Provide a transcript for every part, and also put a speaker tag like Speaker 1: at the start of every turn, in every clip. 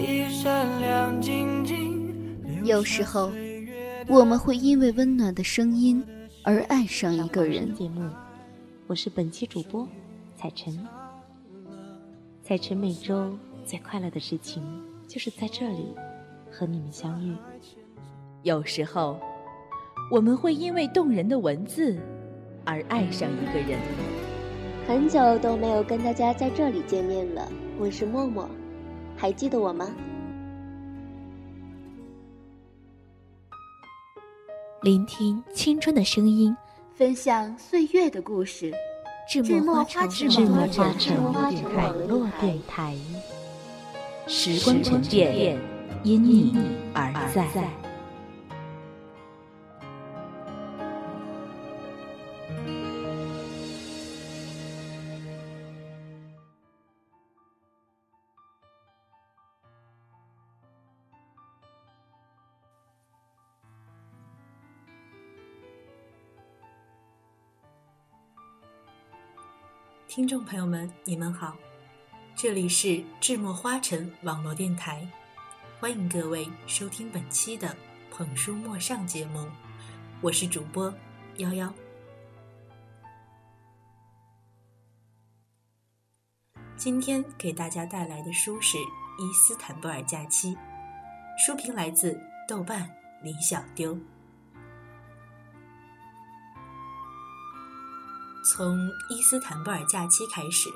Speaker 1: 一闪亮晶晶。
Speaker 2: 有时候，我们会因为温暖的声音而爱上一个人。
Speaker 3: 节目，我是本期主播彩晨。彩晨每周最快乐的事情就是在这里和你们相遇。
Speaker 4: 有时候，我们会因为动人的文字而爱上一个人。
Speaker 5: 很久都没有跟大家在这里见面了，我是默默，还记得我吗？
Speaker 3: 聆听青春的声音，
Speaker 2: 分享岁月的故事。
Speaker 3: 智墨花城网络电台，
Speaker 4: 时光沉淀，因你而在。
Speaker 6: 听众朋友们，你们好，这里是智墨花城网络电台，欢迎各位收听本期的捧书莫上节目，我是主播幺幺。今天给大家带来的书是《伊斯坦布尔假期》，书评来自豆瓣李小丢。从伊斯坦布尔假期开始，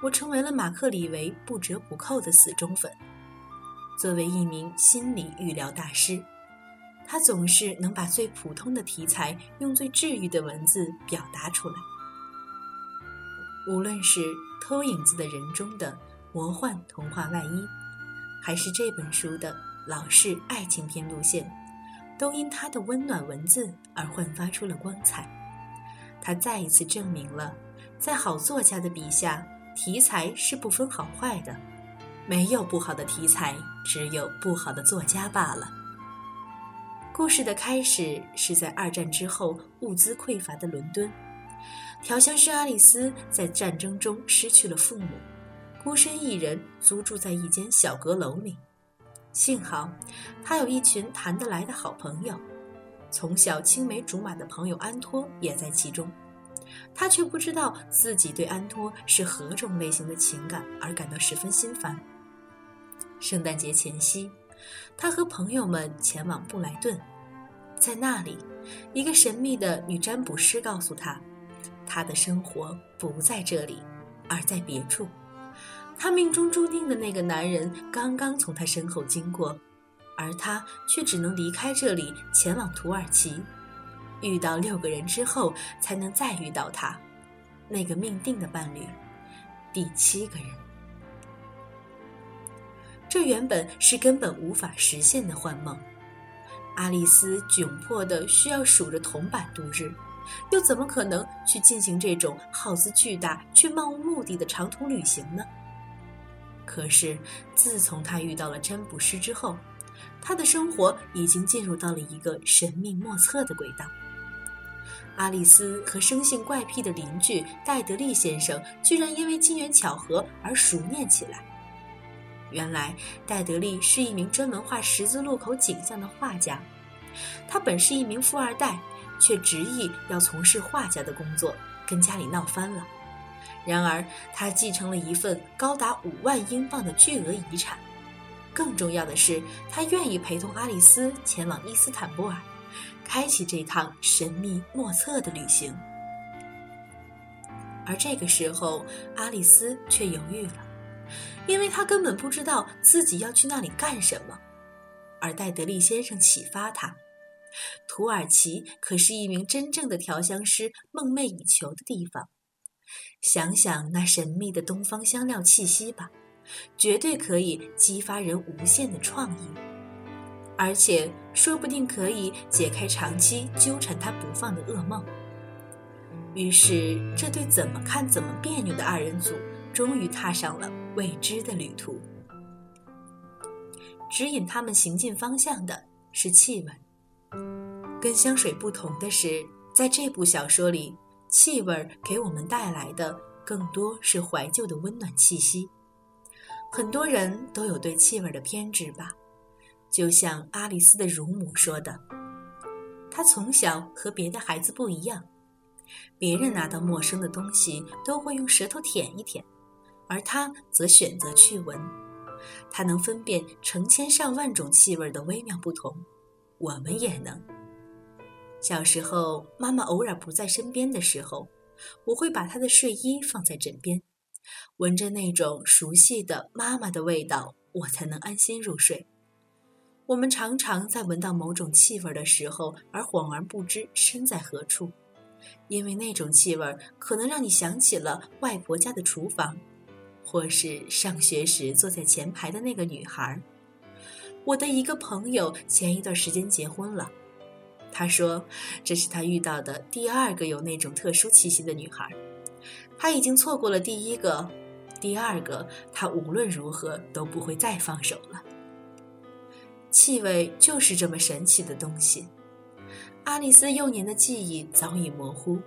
Speaker 6: 我成为了马克·李维不折不扣的死忠粉。作为一名心理预疗大师，他总是能把最普通的题材用最治愈的文字表达出来。无论是《偷影子的人》中的魔幻童话外衣，还是这本书的老式爱情片路线，都因他的温暖文字而焕发出了光彩。他再一次证明了，在好作家的笔下，题材是不分好坏的，没有不好的题材，只有不好的作家罢了。故事的开始是在二战之后物资匮乏的伦敦，调香师阿丽丝在战争中失去了父母，孤身一人租住在一间小阁楼里。幸好，他有一群谈得来的好朋友。从小青梅竹马的朋友安托也在其中，他却不知道自己对安托是何种类型的情感，而感到十分心烦。圣诞节前夕，他和朋友们前往布莱顿，在那里，一个神秘的女占卜师告诉他，他的生活不在这里，而在别处。他命中注定的那个男人刚刚从他身后经过。而他却只能离开这里，前往土耳其，遇到六个人之后，才能再遇到他，那个命定的伴侣，第七个人。这原本是根本无法实现的幻梦。阿丽丝窘迫的需要数着铜板度日，又怎么可能去进行这种耗资巨大却漫无目的的长途旅行呢？可是，自从他遇到了占卜师之后，他的生活已经进入到了一个神秘莫测的轨道。阿丽丝和生性怪癖的邻居戴德利先生居然因为机缘巧合而熟念起来。原来，戴德利是一名专门画十字路口景象的画家。他本是一名富二代，却执意要从事画家的工作，跟家里闹翻了。然而，他继承了一份高达五万英镑的巨额遗产。更重要的是，他愿意陪同阿丽丝前往伊斯坦布尔，开启这趟神秘莫测的旅行。而这个时候，阿丽丝却犹豫了，因为她根本不知道自己要去那里干什么。而戴德利先生启发她，土耳其可是一名真正的调香师梦寐以求的地方。想想那神秘的东方香料气息吧。绝对可以激发人无限的创意，而且说不定可以解开长期纠缠他不放的噩梦。于是，这对怎么看怎么别扭的二人组终于踏上了未知的旅途。指引他们行进方向的是气味。跟香水不同的是，在这部小说里，气味给我们带来的更多是怀旧的温暖气息。很多人都有对气味的偏执吧，就像阿丽丝的乳母说的：“她从小和别的孩子不一样，别人拿到陌生的东西都会用舌头舔一舔，而她则选择去闻。她能分辨成千上万种气味的微妙不同，我们也能。小时候，妈妈偶尔不在身边的时候，我会把她的睡衣放在枕边。”闻着那种熟悉的妈妈的味道，我才能安心入睡。我们常常在闻到某种气味的时候而恍然不知身在何处，因为那种气味可能让你想起了外婆家的厨房，或是上学时坐在前排的那个女孩。我的一个朋友前一段时间结婚了，他说这是他遇到的第二个有那种特殊气息的女孩。他已经错过了第一个，第二个，他无论如何都不会再放手了。气味就是这么神奇的东西。阿丽丝幼年的记忆早已模糊，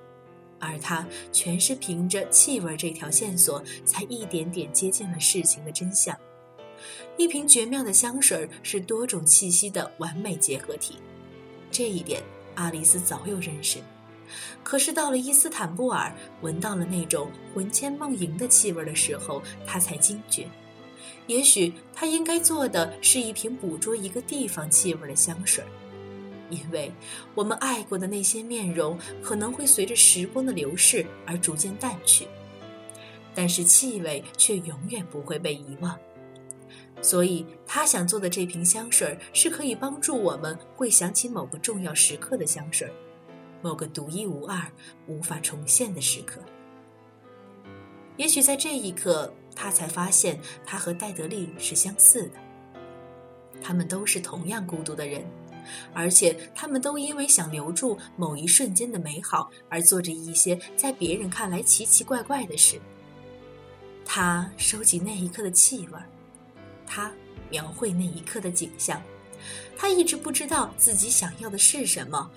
Speaker 6: 而她全是凭着气味这条线索，才一点点接近了事情的真相。一瓶绝妙的香水是多种气息的完美结合体，这一点阿丽丝早有认识。可是到了伊斯坦布尔，闻到了那种魂牵梦萦的气味的时候，他才惊觉，也许他应该做的是一瓶捕捉一个地方气味的香水，因为我们爱过的那些面容可能会随着时光的流逝而逐渐淡去，但是气味却永远不会被遗忘。所以他想做的这瓶香水是可以帮助我们会想起某个重要时刻的香水。某个独一无二、无法重现的时刻，也许在这一刻，他才发现他和戴德利是相似的。他们都是同样孤独的人，而且他们都因为想留住某一瞬间的美好而做着一些在别人看来奇奇怪怪的事。他收集那一刻的气味，他描绘那一刻的景象。他一直不知道自己想要的是什么。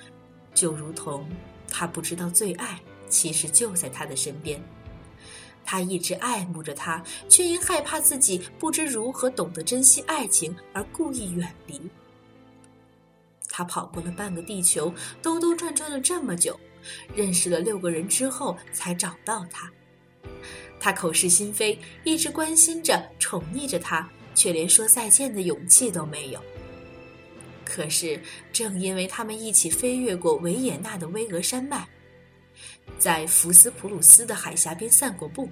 Speaker 6: 就如同他不知道最爱其实就在他的身边，他一直爱慕着他，却因害怕自己不知如何懂得珍惜爱情而故意远离。他跑过了半个地球，兜兜转转了这么久，认识了六个人之后才找到他。他口是心非，一直关心着、宠溺着他，却连说再见的勇气都没有。可是，正因为他们一起飞越过维也纳的巍峨山脉，在福斯普鲁斯的海峡边散过步，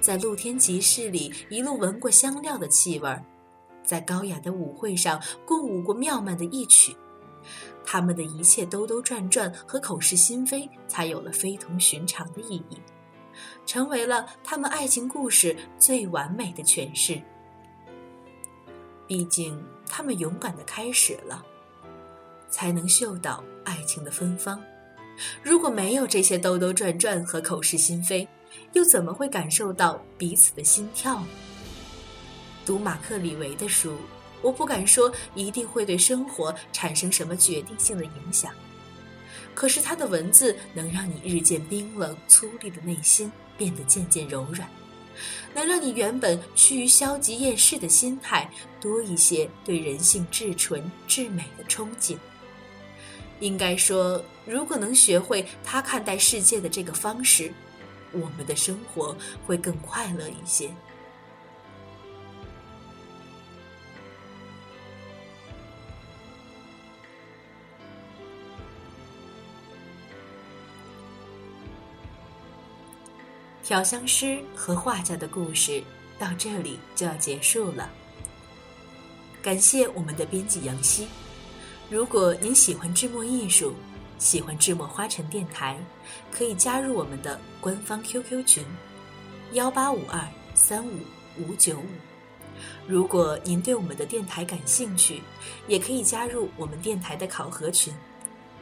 Speaker 6: 在露天集市里一路闻过香料的气味，在高雅的舞会上共舞过妙曼的一曲，他们的一切兜兜转转和口是心非，才有了非同寻常的意义，成为了他们爱情故事最完美的诠释。毕竟。他们勇敢的开始了，才能嗅到爱情的芬芳。如果没有这些兜兜转转和口是心非，又怎么会感受到彼此的心跳？读马克·李维的书，我不敢说一定会对生活产生什么决定性的影响，可是他的文字能让你日渐冰冷粗粝的内心变得渐渐柔软。能让你原本趋于消极厌世的心态多一些对人性至纯至美的憧憬。应该说，如果能学会他看待世界的这个方式，我们的生活会更快乐一些。调香师和画家的故事到这里就要结束了。感谢我们的编辑杨希。如果您喜欢智墨艺术，喜欢智墨花城电台，可以加入我们的官方 QQ 群：幺八五二三五五九五。如果您对我们的电台感兴趣，也可以加入我们电台的考核群：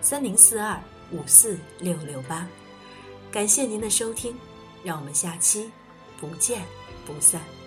Speaker 6: 三零四二五四六六八。感谢您的收听。让我们下期不见不散。